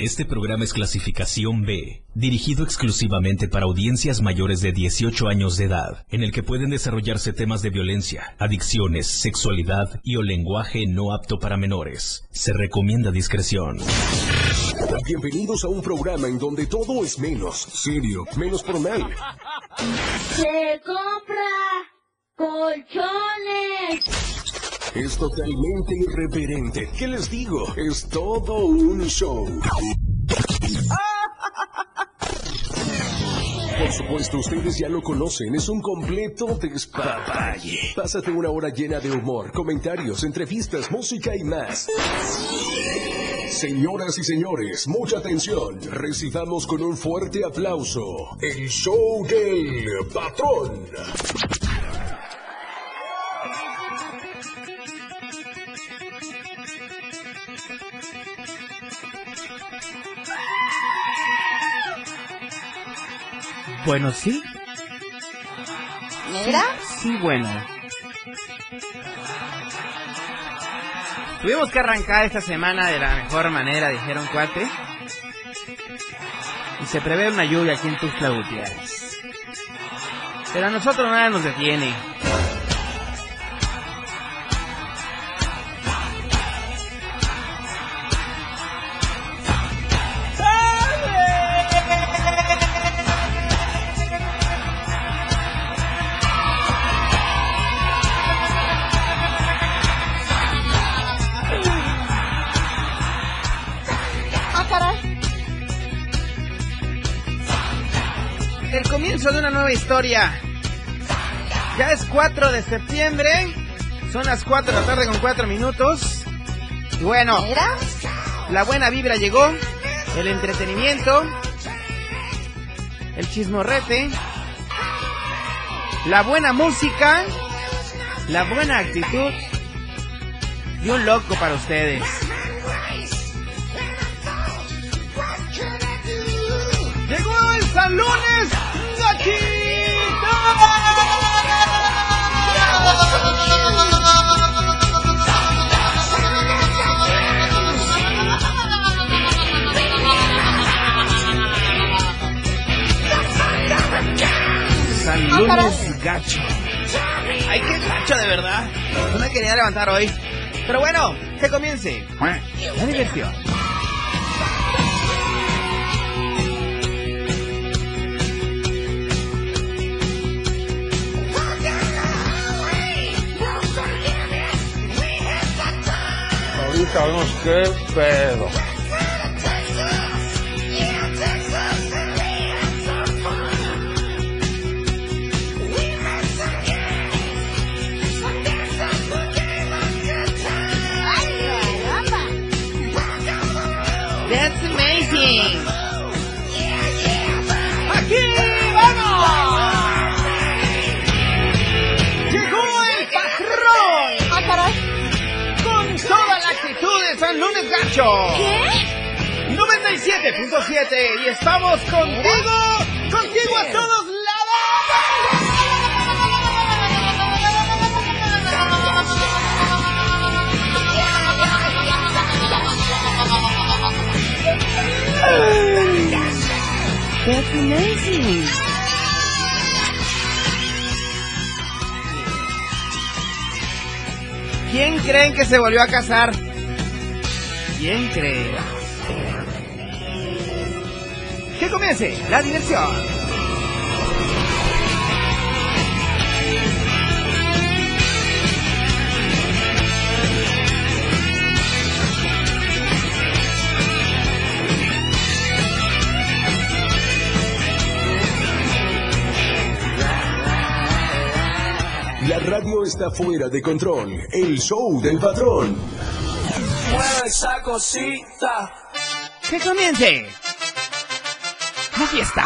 Este programa es clasificación B, dirigido exclusivamente para audiencias mayores de 18 años de edad, en el que pueden desarrollarse temas de violencia, adicciones, sexualidad y o lenguaje no apto para menores. Se recomienda discreción. Bienvenidos a un programa en donde todo es menos serio, menos formal. Se compra colchones. Es totalmente irreverente. ¿Qué les digo? Es todo un show. Por supuesto, ustedes ya lo conocen, es un completo despapalle. Pásate una hora llena de humor, comentarios, entrevistas, música y más. Señoras y señores, mucha atención. Recibamos con un fuerte aplauso el show del patrón. Bueno, sí. Sí, bueno. Tuvimos que arrancar esta semana de la mejor manera, dijeron cuate. Y se prevé una lluvia aquí en Tuxtla Gutiérrez. Pero a nosotros nada nos detiene. Historia. Ya es 4 de septiembre. Son las 4 de la tarde con 4 minutos. Y bueno, la buena vibra llegó. El entretenimiento. El chismorrete. La buena música. La buena actitud. Y un loco para ustedes. Llegó el San Lunes Lunes Gacho. Ay, qué gacho de verdad. No me quería levantar hoy. Pero bueno, que comience. La diversión. Ahorita vemos qué pedo. Aquí vamos. Llegó el patrón Ah, caray. con toda la actitud de San Lunes Gacho. ¿Qué? 97.7 y estamos contigo, contigo a todos That's amazing. ¿Quién creen que se volvió a casar? ¿Quién cree? Que comience la diversión. La radio está fuera de control. El show del patrón. Mueve esa cosita. Que comience la fiesta.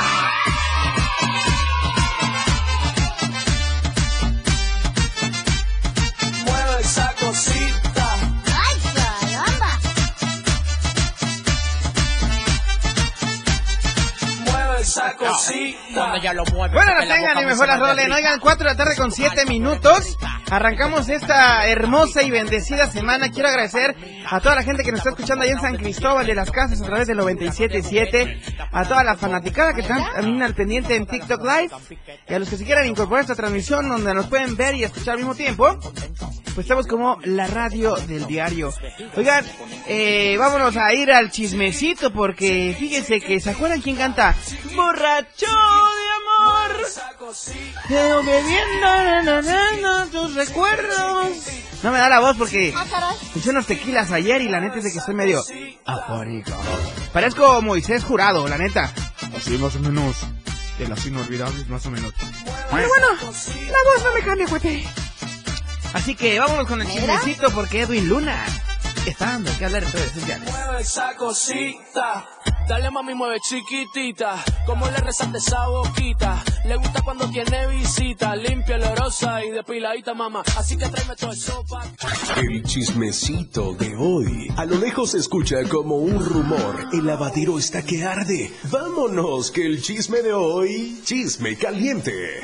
Bueno, la tengan y mejor las rolen. Oigan, 4 de la tarde con 7 minutos. Arrancamos esta hermosa y bendecida semana. Quiero agradecer a toda la gente que nos está escuchando allá en San Cristóbal de las Casas a través del 97.7, a toda la fanaticada que están también al pendiente en TikTok Live, y a los que se quieran incorporar a esta transmisión donde nos pueden ver y escuchar al mismo tiempo. Pues estamos como la radio del diario. Oigan, eh, vámonos a ir al chismecito porque fíjense que ¿se acuerdan quién canta? Amor. Pero bebiendo na, na, na, na, tus recuerdos. No me da la voz porque Ah, caray. Puse unos tequilas ayer y la neta es de que estoy medio afónico. Parezco Moisés Jurado, la neta. Así más o menos. De las inolvidables, más o menos. Pero bueno, la voz no me cambia, cuete. Así que vámonos con el chismecito porque Edwin Luna está dando que hablar en redes sociales. Mueve esa cosita. Dale mami, mueve chiquitita. Como le resalte esa boquita. Le gusta cuando tiene visita. Limpia, olorosa y depiladita, mamá. Así que tráeme todo eso pa' acá. El chismecito de hoy. A lo lejos se escucha como un rumor. El lavadero está que arde. Vámonos, que el chisme de hoy. Chisme caliente.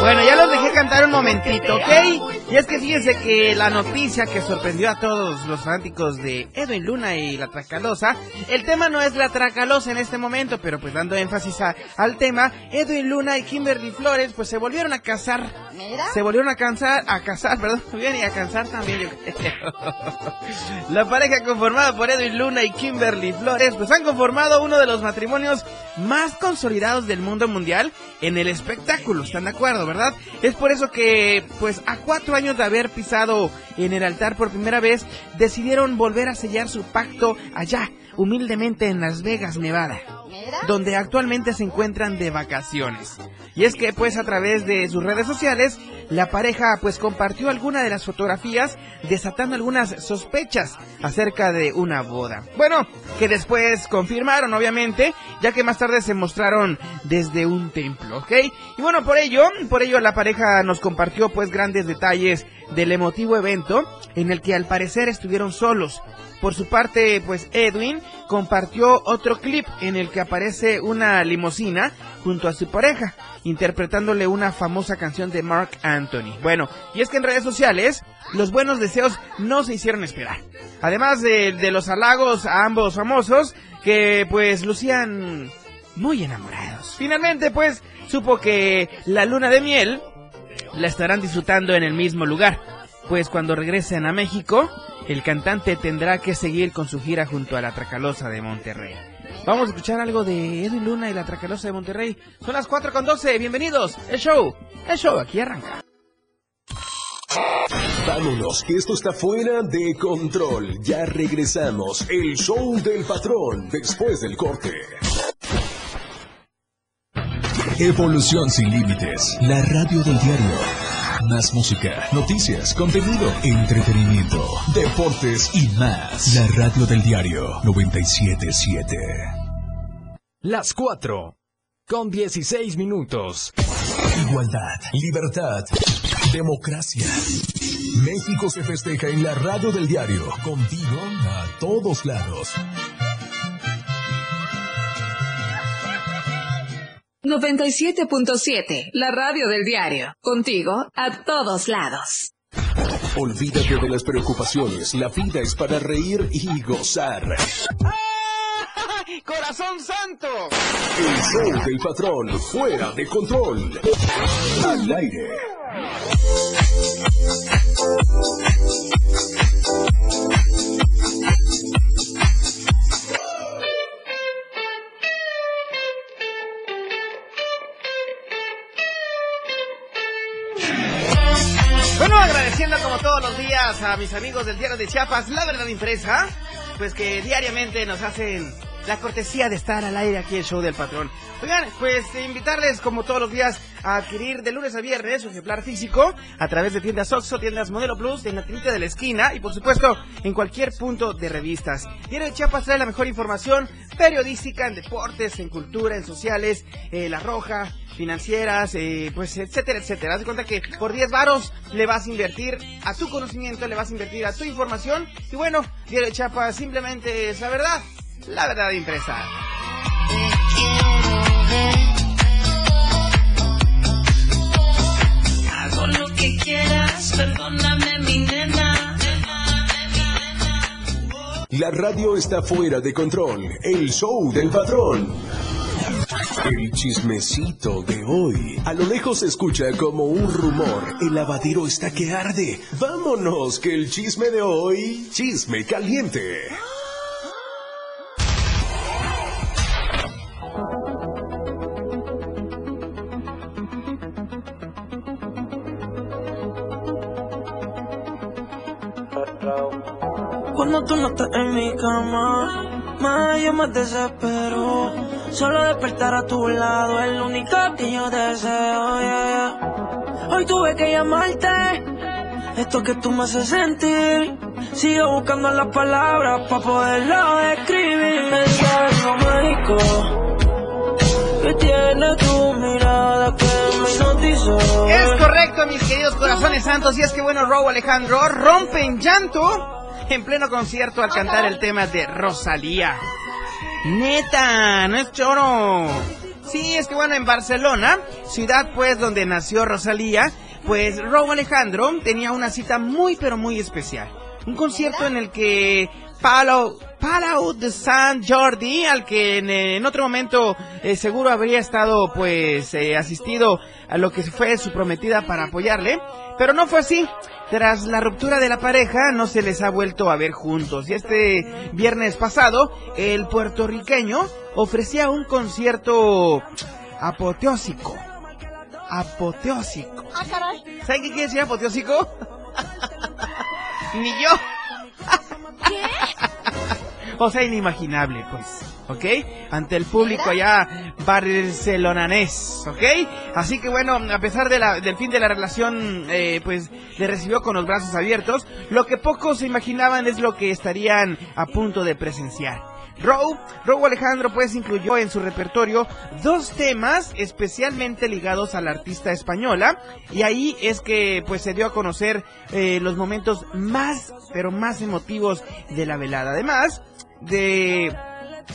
Bueno, ya los dejé cantar un momentito, ¿ok? Y es que fíjense que la noticia que sorprendió a todos los fanáticos de Edwin Luna y la Tracalosa, el tema no es la Tracalosa en este momento, pero pues dando énfasis a- al tema, Edwin Luna y Kimberly Flores pues se volvieron a casar. Mira. Se volvieron a cansar, a casar, perdón, bien, y a cansar también, yo creo. La pareja conformada por Edwin Luna y Kimberly Flores, pues han conformado uno de los matrimonios más consolidados del mundo mundial en el espectáculo, ¿están de acuerdo, verdad? Es por eso que, pues a cuatro años de haber pisado en el altar por primera vez, decidieron volver a sellar su pacto allá, humildemente en Las Vegas, Nevada donde actualmente se encuentran de vacaciones. Y es que pues a través de sus redes sociales, la pareja pues compartió alguna de las fotografías desatando algunas sospechas acerca de una boda. Bueno, que después confirmaron obviamente, ya que más tarde se mostraron desde un templo, ¿ok? Y bueno, por ello, por ello la pareja nos compartió pues grandes detalles del emotivo evento en el que al parecer estuvieron solos. Por su parte, pues Edwin compartió otro clip en el que aparece una limusina junto a su pareja, interpretándole una famosa canción de Mark Anthony. Bueno, y es que en redes sociales los buenos deseos no se hicieron esperar. Además de, de los halagos a ambos famosos, que pues lucían muy enamorados. Finalmente, pues, supo que la luna de miel la estarán disfrutando en el mismo lugar, pues cuando regresen a México, el cantante tendrá que seguir con su gira junto a la Tracalosa de Monterrey. Vamos a escuchar algo de Edwin Luna y la Tracalosa de Monterrey. Son las 4 con 12, bienvenidos, el show, el show aquí arranca. Vámonos, que esto está fuera de control. Ya regresamos. El show del patrón después del corte. Evolución sin límites. La radio del diario. Más música, noticias, contenido, entretenimiento, deportes y más. La radio del diario 977. Las 4. Con 16 minutos. Igualdad, libertad, democracia. México se festeja en la radio del diario. Contigo a todos lados. 97.7, la radio del diario. Contigo a todos lados. Olvídate de las preocupaciones. La vida es para reír y gozar. ¡Corazón santo! El show del patrón fuera de control. Al aire. Bueno, agradeciendo como todos los días a mis amigos del diario de Chiapas, La Verdad Impresa, pues que diariamente nos hacen la cortesía de estar al aire aquí el show del patrón. Oigan, pues invitarles como todos los días a adquirir de lunes a viernes su ejemplar físico a través de tiendas Oxxo, tiendas Modelo Plus, en la tiendita de la esquina y por supuesto en cualquier punto de revistas. Diario de Chiapas trae la mejor información periodística en deportes, en cultura, en sociales, eh, La Roja, financieras, eh, pues etcétera, etcétera. Haz de cuenta que por 10 varos le vas a invertir a tu conocimiento, le vas a invertir a tu información y bueno, Diario de Chiapas simplemente es la verdad, la verdad impresa. que quieras, perdóname mi nena. La radio está fuera de control. El show del patrón. El chismecito de hoy. A lo lejos se escucha como un rumor. El lavadero está que arde. Vámonos, que el chisme de hoy. Chisme caliente. Cuando tú no estás en mi cama, más yo me desespero. Solo despertar a tu lado es lo único que yo deseo. yeah. Hoy tuve que llamarte, esto que tú me haces sentir. Sigo buscando las palabras para poderlo describir. Es algo mágico que tiene tu mirada que me hipnotizó. Es correcto, mis queridos corazones santos. Y es que bueno, Robo Alejandro rompe en llanto en pleno concierto al cantar el tema de Rosalía. Neta, no es choro. Sí, es que bueno, en Barcelona, ciudad pues donde nació Rosalía, pues Robo Alejandro tenía una cita muy pero muy especial. Un concierto en el que Palau, Palau de San Jordi, al que en, en otro momento eh, seguro habría estado pues eh, asistido a lo que fue su prometida para apoyarle, pero no fue así. Tras la ruptura de la pareja no se les ha vuelto a ver juntos y este viernes pasado el puertorriqueño ofrecía un concierto apoteósico. Apoteósico. Ah. ¿Saben qué quiere decir apoteósico? Ni yo. O sea, inimaginable, pues, ¿ok? Ante el público allá barcelonanés, ¿ok? Así que bueno, a pesar de la- del fin de la relación, eh, pues le recibió con los brazos abiertos. Lo que pocos se imaginaban es lo que estarían a punto de presenciar. Row, Row Alejandro pues incluyó en su repertorio dos temas especialmente ligados a la artista española y ahí es que pues se dio a conocer eh, los momentos más pero más emotivos de la velada. Además de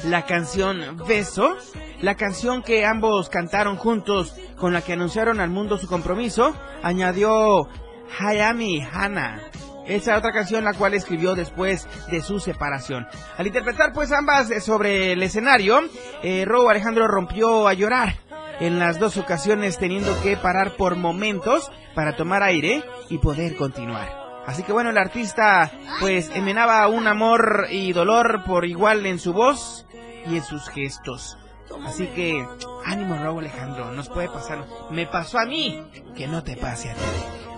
la canción Beso, la canción que ambos cantaron juntos con la que anunciaron al mundo su compromiso, añadió Hayami Hana. Esa otra canción la cual escribió después de su separación. Al interpretar pues ambas eh, sobre el escenario, eh, Robo Alejandro rompió a llorar en las dos ocasiones teniendo que parar por momentos para tomar aire y poder continuar. Así que bueno, el artista pues emanaba un amor y dolor por igual en su voz y en sus gestos. Así que ánimo Robo Alejandro, nos puede pasar. Me pasó a mí, que no te pase a ti.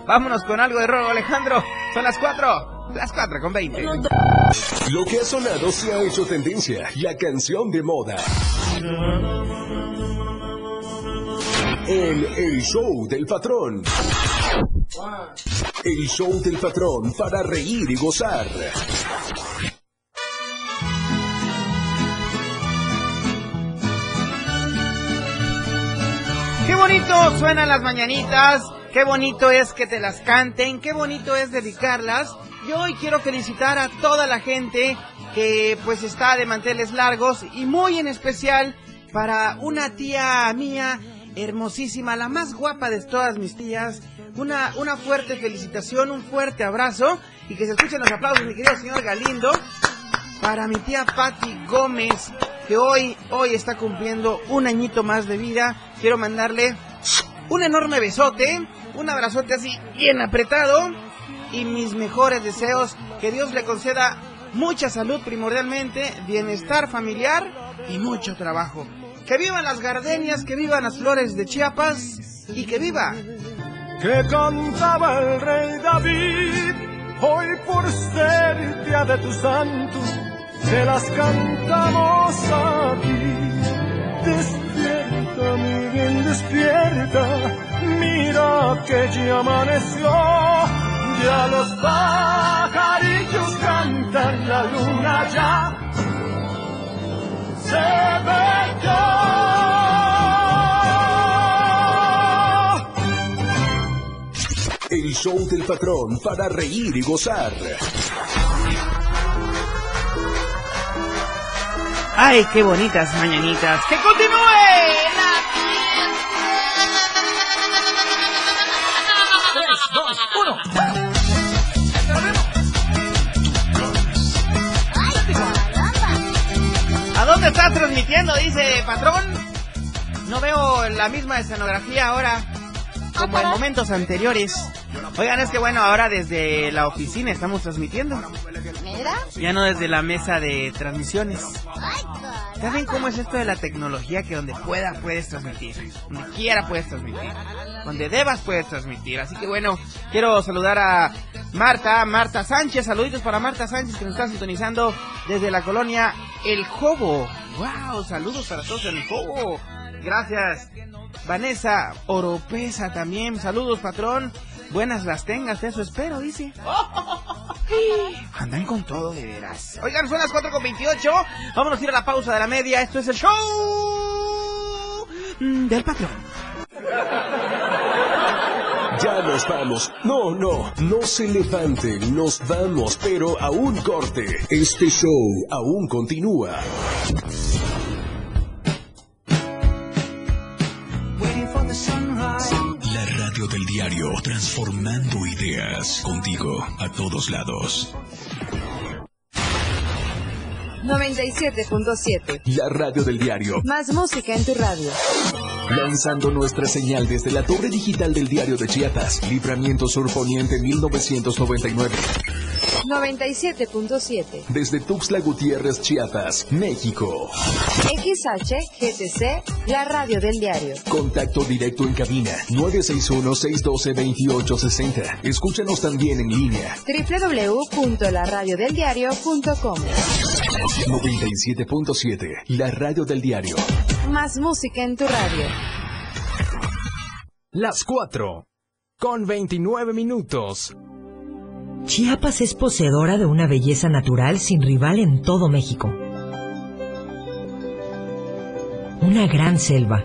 Vámonos con algo de Robo Alejandro. Son las 4, las 4 con 20. Lo que ha sonado se ha hecho tendencia. La canción de moda. En el show del patrón. El show del patrón para reír y gozar. Qué bonito suenan las mañanitas, qué bonito es que te las canten, qué bonito es dedicarlas. Yo hoy quiero felicitar a toda la gente que pues está de manteles largos y muy en especial para una tía mía hermosísima, la más guapa de todas mis tías. Una, una fuerte felicitación, un fuerte abrazo y que se escuchen los aplausos, mi querido señor Galindo para mi tía Patti Gómez, que hoy, hoy está cumpliendo un añito más de vida. Quiero mandarle un enorme besote, un abrazote así bien apretado y mis mejores deseos. Que Dios le conceda mucha salud primordialmente, bienestar familiar y mucho trabajo. Que vivan las gardenias, que vivan las flores de Chiapas y que viva que cantaba el rey David, hoy por ser día de tu santo, te las cantamos a ti. Despierta, mi bien, despierta, mira que ya amaneció, ya los pajarillos cantan, la luna ya El show del patrón para reír y gozar. ¡Ay, qué bonitas mañanitas! ¡Que continúe! la dos, uno. Dónde estás transmitiendo? Dice patrón. No veo la misma escenografía ahora como en momentos anteriores. Oigan, es que bueno, ahora desde la oficina estamos transmitiendo. Ya no desde la mesa de transmisiones. ¿Saben cómo es esto de la tecnología? Que donde pueda puedes transmitir. Donde quiera puedes transmitir. Donde debas puedes transmitir. Así que bueno, quiero saludar a Marta, Marta Sánchez. Saluditos para Marta Sánchez que nos está sintonizando desde la colonia El Jobo. ¡Wow! Saludos para todos en El Jobo. Gracias. Vanessa Oropesa también. Saludos, patrón. Buenas las tengas, eso espero, dice. Andan con todo, de veras. Oigan, son las 4 con 28. Vámonos a ir a la pausa de la media. Esto es el show del patrón. Ya nos vamos. No, no, no se levanten, nos vamos, pero a un corte. Este show aún continúa. La radio del diario, transformando ideas contigo a todos lados. 97.7. La radio del diario, Más música en tu radio. Lanzando nuestra señal desde la torre digital del diario de Chiapas, Libramiento Sur Poniente 1999. 97.7. Desde Tuxtla Gutiérrez, Chiapas, México. XH GTC, la radio del diario. Contacto directo en cabina 961-612-2860. Escúchanos también en línea www.laradiodeldiario.com. 97.7. La radio del diario. Más música en tu radio. Las 4. Con 29 minutos. Chiapas es poseedora de una belleza natural sin rival en todo México. Una gran selva,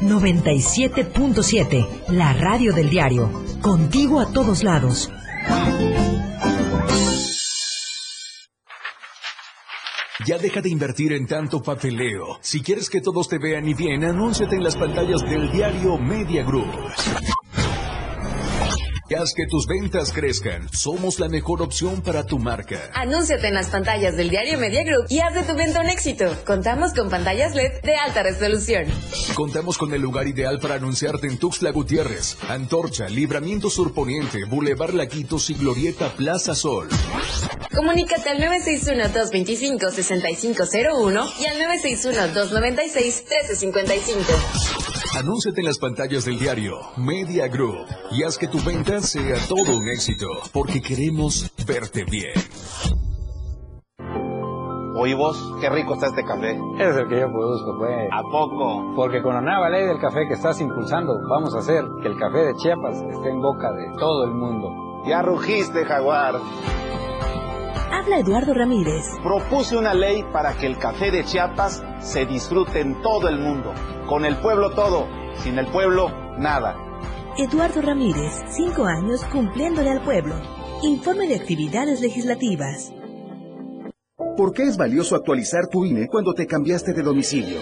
97.7, la radio del diario. Contigo a todos lados. Ya deja de invertir en tanto papeleo. Si quieres que todos te vean y bien, anúnciate en las pantallas del diario Media Group. Y haz que tus ventas crezcan. Somos la mejor opción para tu marca. Anúnciate en las pantallas del diario Media Group y haz de tu venta un éxito. Contamos con pantallas LED de alta resolución. Contamos con el lugar ideal para anunciarte en Tuxtla Gutiérrez, Antorcha, Libramiento Surponiente, Boulevard Laquitos y Glorieta Plaza Sol. Comunícate al 961-225-6501 y al 961-296-1355. Anúnciate en las pantallas del diario Media Group y haz que tu venta sea todo un éxito, porque queremos verte bien. Oye vos, qué rico está este café. Es el que yo produzco, pues. ¿A poco? Porque con la nueva ley del café que estás impulsando, vamos a hacer que el café de Chiapas esté en boca de todo el mundo. Ya rugiste, jaguar. Habla Eduardo Ramírez. Propuse una ley para que el café de Chiapas se disfrute en todo el mundo. Con el pueblo todo, sin el pueblo nada. Eduardo Ramírez, cinco años cumpliéndole al pueblo. Informe de actividades legislativas. ¿Por qué es valioso actualizar tu INE cuando te cambiaste de domicilio?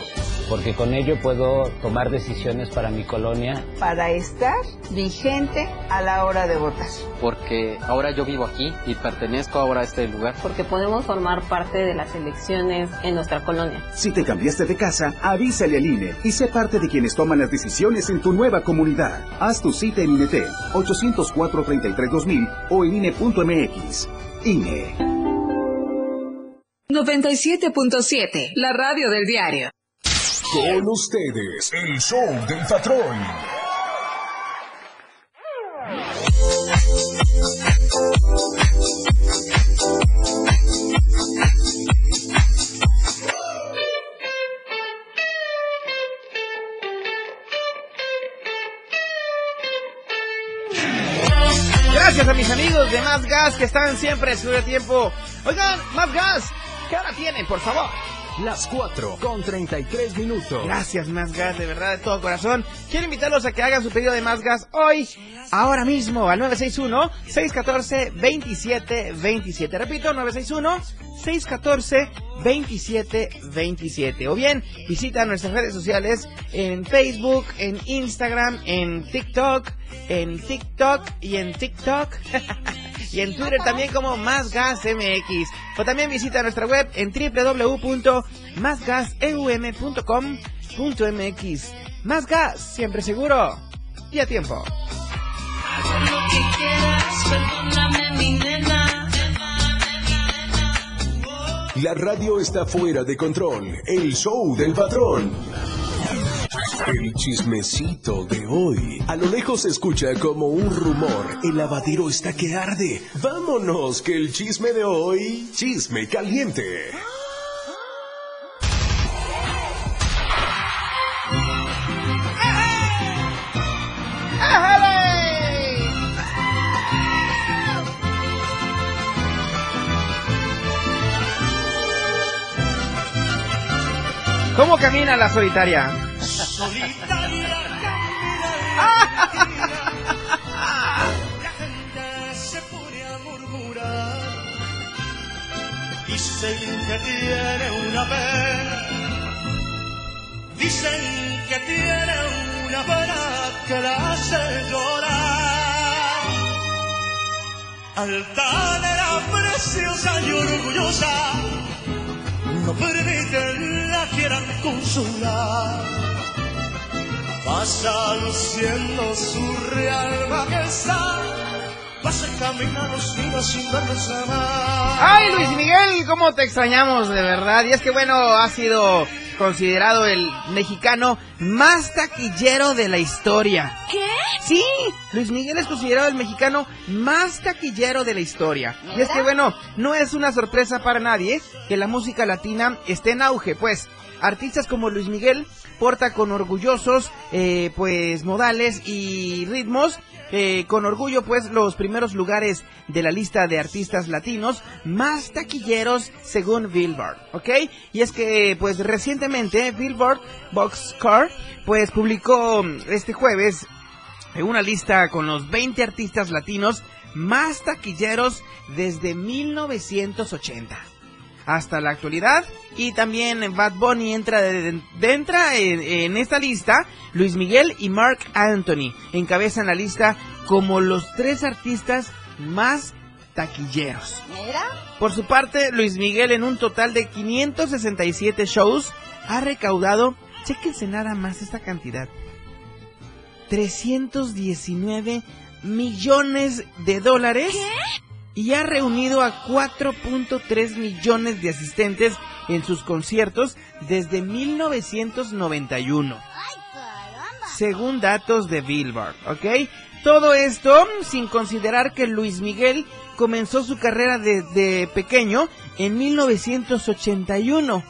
Porque con ello puedo tomar decisiones para mi colonia. Para estar vigente a la hora de votar. Porque ahora yo vivo aquí y pertenezco ahora a este lugar. Porque podemos formar parte de las elecciones en nuestra colonia. Si te cambiaste de casa, avísale al INE y sé parte de quienes toman las decisiones en tu nueva comunidad. Haz tu cita en INET 804-33-2000 o en INE.mx. INE. 97.7, la radio del diario. Con ustedes, el show del patrón. gracias a mis amigos de Más Gas que están siempre a su tiempo. Oigan, Más Gas, ¿qué hora tienen, por favor? Las 4 con 33 minutos. Gracias, Más Gas, de verdad, de todo corazón. Quiero invitarlos a que hagan su pedido de Más Gas hoy, ahora mismo, al 961-614-2727. Repito, 961-614-2727. O bien, visita nuestras redes sociales en Facebook, en Instagram, en TikTok, en TikTok y en TikTok. y en Twitter también como Más Gas MX. O también visita nuestra web en www.másgaseum.com.mx. Más gas, siempre seguro y a tiempo. La radio está fuera de control. El show del patrón. El chismecito de hoy. A lo lejos se escucha como un rumor. El lavadero está que arde. Vámonos, que el chisme de hoy. Chisme caliente. ¿Cómo camina la solitaria? Solitaria La gente se pone a murmurar. Dicen que tiene una pena. Dicen que tiene una pena que la hace llorar. Altanera, preciosa y orgullosa no permiten la quieran consolar. Pasa luciendo su real majestad, pasa caminando sin. Ay, Luis Miguel, cómo te extrañamos, de verdad. Y es que bueno, ha sido considerado el mexicano más taquillero de la historia. ¿Qué? Sí, Luis Miguel es considerado el mexicano más taquillero de la historia. Y es que bueno, no es una sorpresa para nadie que la música latina esté en auge, pues artistas como Luis Miguel porta con orgullosos eh, pues modales y ritmos eh, con orgullo pues los primeros lugares de la lista de artistas latinos más taquilleros según Billboard, ¿ok? Y es que pues recientemente Billboard Boxcar pues publicó este jueves una lista con los 20 artistas latinos más taquilleros desde 1980 hasta la actualidad. Y también Bad Bunny entra, de, de- entra en, en esta lista. Luis Miguel y Mark Anthony encabezan la lista como los tres artistas más taquilleros. ¿Mira? Por su parte, Luis Miguel en un total de 567 shows ha recaudado, chéquense nada más esta cantidad, 319 millones de dólares y ha reunido a 4.3 millones de asistentes en sus conciertos desde 1991 según datos de Billboard, ¿ok? Todo esto sin considerar que Luis Miguel comenzó su carrera desde pequeño en 1981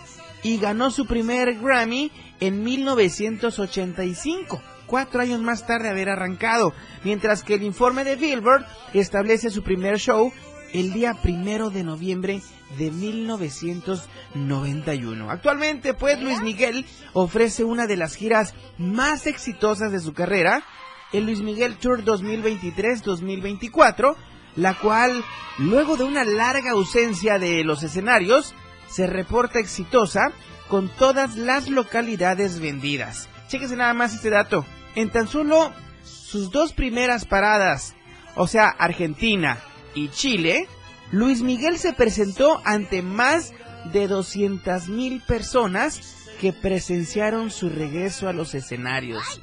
y ganó su primer Grammy en 1985, cuatro años más tarde de haber arrancado, mientras que el informe de Billboard establece su primer show el día primero de noviembre de 1991. Actualmente, pues, Luis Miguel ofrece una de las giras más exitosas de su carrera, el Luis Miguel Tour 2023-2024, la cual, luego de una larga ausencia de los escenarios, se reporta exitosa con todas las localidades vendidas. Chéquese nada más este dato. En tan solo sus dos primeras paradas, o sea, Argentina y Chile, Luis Miguel se presentó ante más de 200 mil personas que presenciaron su regreso a los escenarios.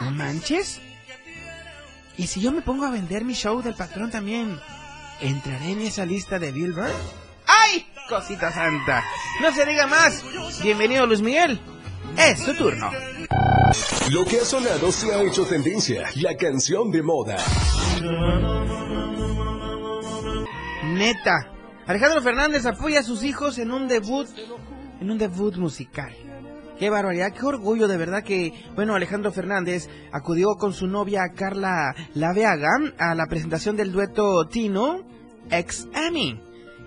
¿No manches? ¿Y si yo me pongo a vender mi show del patrón también? ¿Entraré en esa lista de Billboard? ¡Ay! Cosita santa. No se diga más. Bienvenido Luis Miguel. Es su turno. Lo que ha sonado se ha hecho tendencia. La canción de moda. Neta. Alejandro Fernández apoya a sus hijos en un debut, en un debut musical. Qué barbaridad, qué orgullo de verdad que, bueno, Alejandro Fernández acudió con su novia Carla Laveaga a la presentación del dueto Tino ex Amy,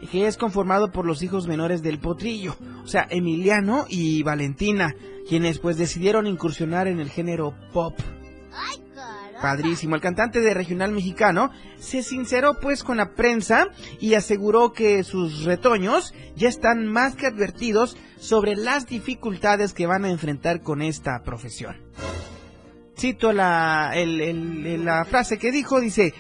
que es conformado por los hijos menores del potrillo, o sea, Emiliano y Valentina, quienes pues decidieron incursionar en el género pop. Padrísimo. El cantante de regional mexicano se sinceró pues con la prensa y aseguró que sus retoños ya están más que advertidos sobre las dificultades que van a enfrentar con esta profesión. Cito la, la frase que dijo, dice,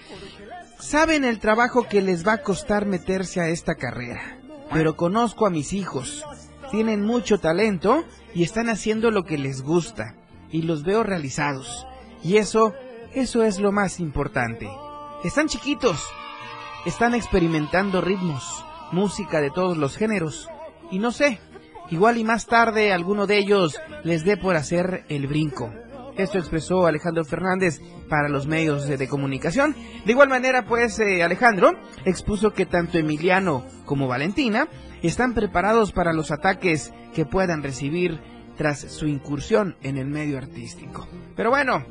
saben el trabajo que les va a costar meterse a esta carrera, pero conozco a mis hijos, tienen mucho talento y están haciendo lo que les gusta y los veo realizados. Y eso eso es lo más importante. Están chiquitos, están experimentando ritmos, música de todos los géneros, y no sé, igual y más tarde alguno de ellos les dé por hacer el brinco. Esto expresó Alejandro Fernández para los medios de, comunicación. De igual manera, pues eh, Alejandro expuso que tanto Emiliano como Valentina están preparados para los ataques que puedan recibir tras su incursión en el medio artístico. Pero bueno,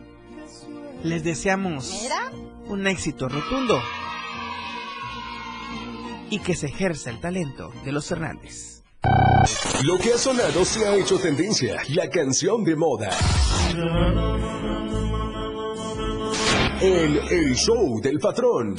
les deseamos un éxito rotundo y que se ejerza el talento de los Fernández. Lo que ha sonado se ha hecho tendencia, la canción de moda. El, el show del patrón.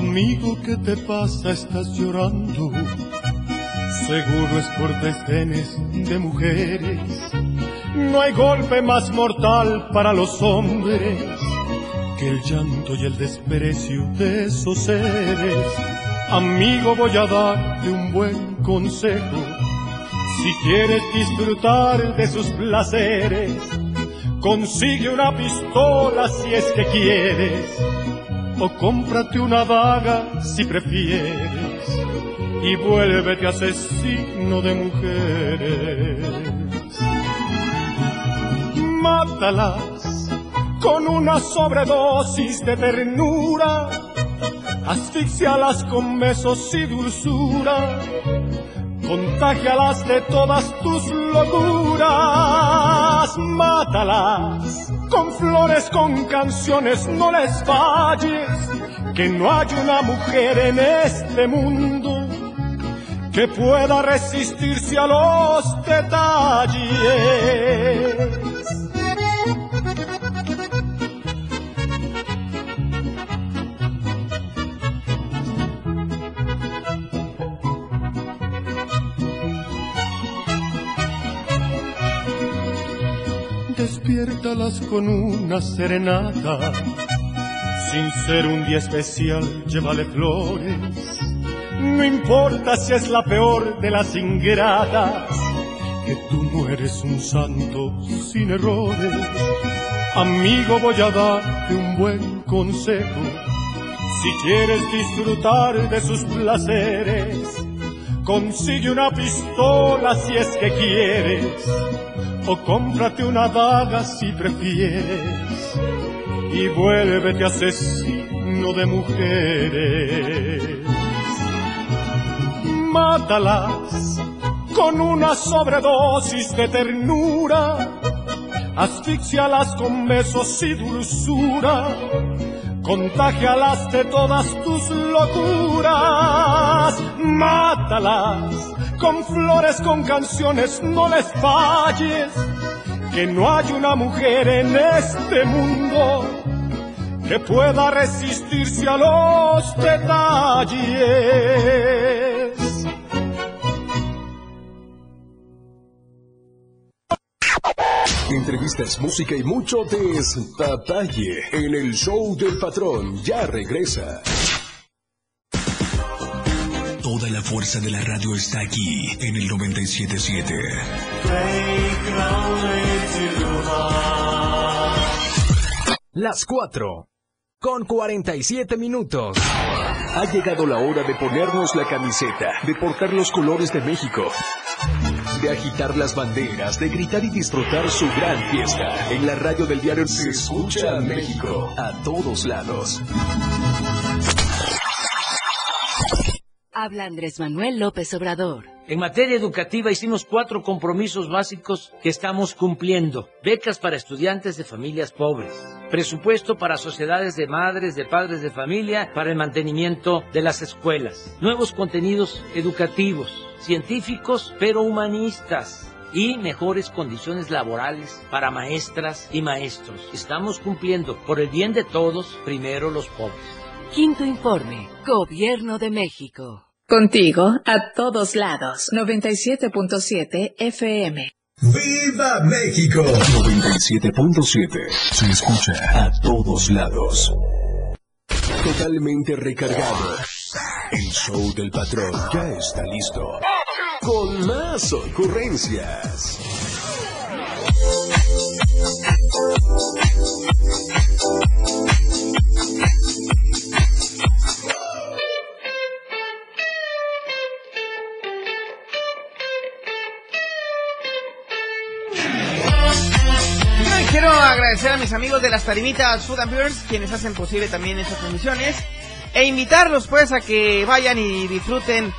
Amigo, ¿qué te pasa? Estás llorando. Seguro es por desdenes de mujeres. No hay golpe más mortal para los hombres que el llanto y el desprecio de esos seres. Amigo, voy a darte un buen consejo. Si quieres disfrutar de sus placeres, consigue una pistola si es que quieres o cómprate una daga si prefieres y vuélvete asesino de mujeres. Mátalas con una sobredosis de ternura, asfixialas con besos y dulzura, contagialas de todas tus locuras, mátalas con flores, con canciones, no les falles, que no hay una mujer en este mundo que pueda resistirse a los detalles. Con una serenata. Sin ser un día especial, llévale flores. No importa si es la peor de las ingratas, que tú no eres un santo sin errores. Amigo, voy a darte un buen consejo. Si quieres disfrutar de sus placeres, consigue una pistola si es que quieres o cómprate una daga si prefieres y vuélvete asesino de mujeres. Mátalas con una sobredosis de ternura, asfixialas con besos y dulzura, contagialas de todas tus locuras, mátalas con flores, con canciones, no les falles, que no hay una mujer en este mundo que pueda resistirse a los detalles. Entrevistas, música y mucho despapalle en el show del patrón. Ya regresa. Toda la fuerza de la radio está aquí en el 977. Las 4 con 47 minutos. Ha llegado la hora de ponernos la camiseta, de portar los colores de México de agitar las banderas, de gritar y disfrutar su gran fiesta. En la radio del diario se escucha a México a todos lados. Habla Andrés Manuel López Obrador. En materia educativa hicimos cuatro compromisos básicos que estamos cumpliendo. Becas para estudiantes de familias pobres. Presupuesto para sociedades de madres, de padres de familia, para el mantenimiento de las escuelas. Nuevos contenidos educativos, científicos pero humanistas y mejores condiciones laborales para maestras y maestros. Estamos cumpliendo por el bien de todos, primero los pobres. Quinto informe. Gobierno de México. Contigo a todos lados. 97.7 FM. ¡Viva México! 97.7. Se escucha a todos lados. Totalmente recargado. El show del patrón ya está listo. Con más ocurrencias. Agradecer a mis amigos de las tarimitas Food and Beers, quienes hacen posible también estas transmisiones, e invitarlos pues a que vayan y disfruten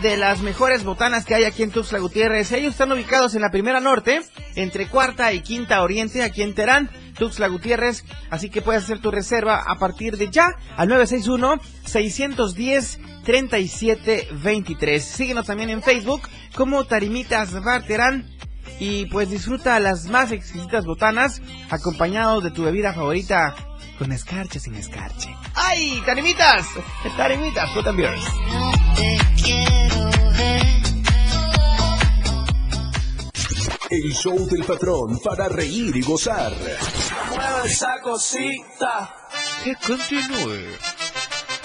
de las mejores botanas que hay aquí en Tuxtla Gutiérrez. Ellos están ubicados en la primera norte, entre cuarta y quinta oriente, aquí en Terán, Tuxtla Gutiérrez. Así que puedes hacer tu reserva a partir de ya al 961-610-3723. Síguenos también en Facebook como Tarimitas Bar Terán. Y pues disfruta las más exquisitas botanas acompañado de tu bebida favorita con escarcha sin escarche. ¡Ay! ¡Tarimitas! ¡Tarimitas! Food and Beers. El show del patrón para reír y gozar. Mueve esa cosita. Que continúe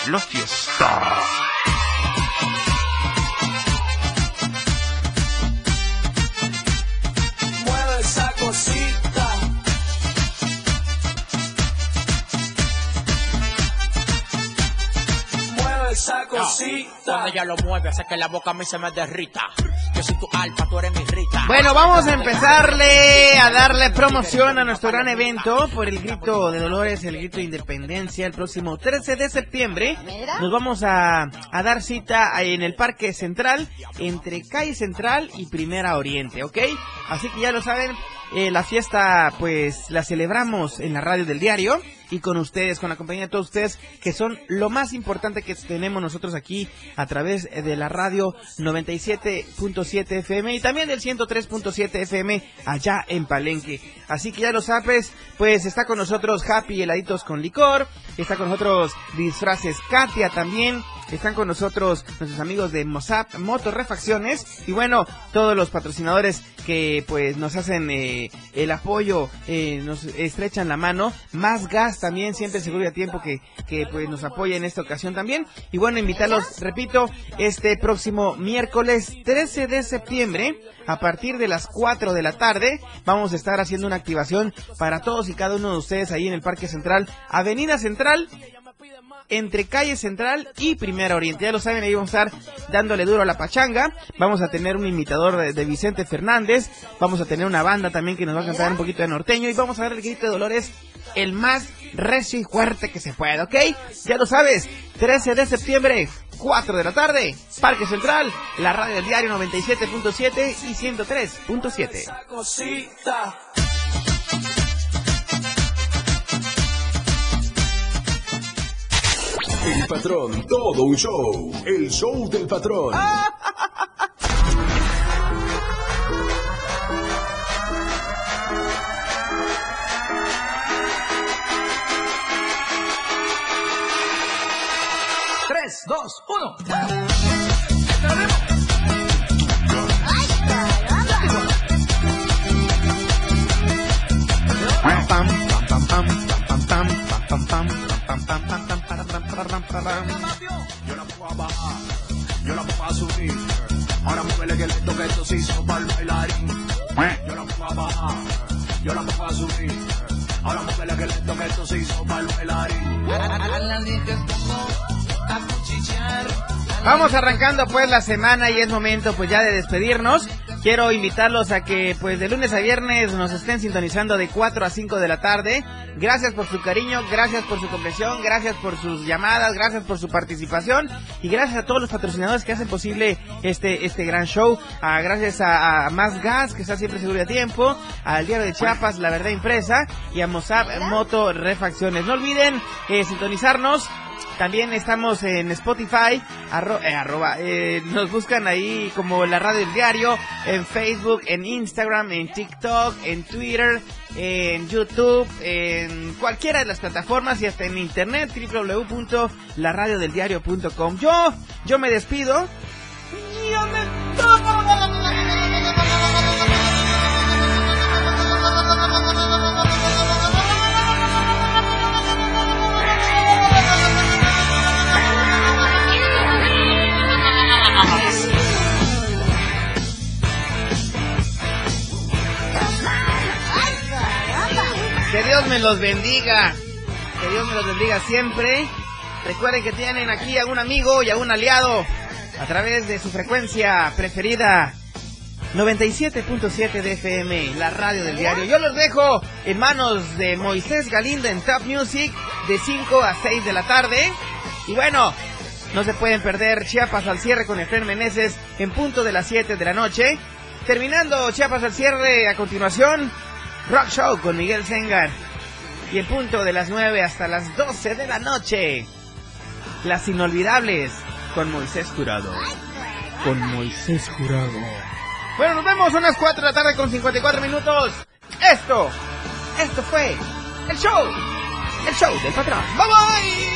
la fiesta. Cuando ella lo mueve, hace que la boca a mí se me derrita. Yo soy tu alfa, tú eres mi rita. Bueno, vamos a empezarle a darle promoción a nuestro gran evento por el grito de Dolores, el grito de Independencia, el próximo 13 de septiembre. Nos vamos a, a dar cita en el Parque Central, entre Calle Central y Primera Oriente, ¿ok? Así que ya lo saben, eh, la fiesta pues la celebramos en la radio del diario y con ustedes, con la compañía de todos ustedes, que son lo más importante que tenemos nosotros aquí a través de la radio 97.7 FM y también del 103.7 FM allá en Palenque. Así que ya lo sabes, pues está con nosotros Happy Heladitos con Licor, está con nosotros Disfraces Katia también, están con nosotros nuestros amigos de Mozap Moto Refacciones y bueno, todos los patrocinadores que pues nos hacen eh, el apoyo, eh, nos estrechan la mano, más gas también, siempre seguro y a tiempo que, que pues nos apoya en esta ocasión también. Y bueno, invitarlos, repito, este próximo miércoles 13 de septiembre, a partir de las 4 de la tarde, vamos a estar haciendo una activación para todos y cada uno de ustedes ahí en el Parque Central, Avenida Central, entre calle central y Primera Oriente. Ya lo saben, ahí vamos a estar dándole duro a la pachanga. Vamos a tener un imitador de, Vicente Fernández. Vamos a tener una banda también que nos va a cantar un poquito de norteño. Y vamos a dar el grito de Dolores el más recio y fuerte que se pueda, ¿ok? Ya lo sabes, 13 de septiembre, 4 de la tarde, Parque Central, la radio del diario 97.7 y 103.7. El patrón, todo un show. El show del patrón. Tres, dos, uno. Pam, pam, pam, pam, Yo la pongo a bajar, yo la pongo a subir. Ahora muévele que esto que esto se hizo para el bailarín. Yo la pongo a bajar, yo la pongo a subir. Ahora muévele que esto que esto se hizo para el bailarín. A la dije a cuchichear, Vamos arrancando pues la semana y es momento pues ya de despedirnos. Quiero invitarlos a que pues de lunes a viernes nos estén sintonizando de 4 a 5 de la tarde. Gracias por su cariño, gracias por su comprensión, gracias por sus llamadas, gracias por su participación y gracias a todos los patrocinadores que hacen posible este este gran show. Ah, gracias a, a Más Gas que está siempre seguro a tiempo, al Diario de Chiapas, La Verdad Impresa y a Mozart Moto Refacciones. No olviden eh, sintonizarnos también estamos en Spotify, arro, eh, arroba, eh, nos buscan ahí como la radio del diario, en Facebook, en Instagram, en TikTok, en Twitter, en YouTube, en cualquiera de las plataformas y hasta en internet, www.laradiodeldiario.com. Yo, yo me despido. Yo me... me los bendiga. Que Dios me los bendiga siempre. Recuerden que tienen aquí a un amigo y a un aliado a través de su frecuencia preferida. 97.7 de FM, la radio del diario. Yo los dejo en manos de Moisés Galindo en Top Music de 5 a 6 de la tarde. Y bueno, no se pueden perder Chiapas al cierre con Efren Meneses en punto de las 7 de la noche. Terminando Chiapas al cierre a continuación, Rock Show con Miguel Sengar. Y en punto de las 9 hasta las 12 de la noche, Las Inolvidables con Moisés Jurado. Con Moisés Jurado. Bueno, nos vemos a las 4 de la tarde con 54 minutos. Esto, esto fue el show, el show del patrón. Bye bye.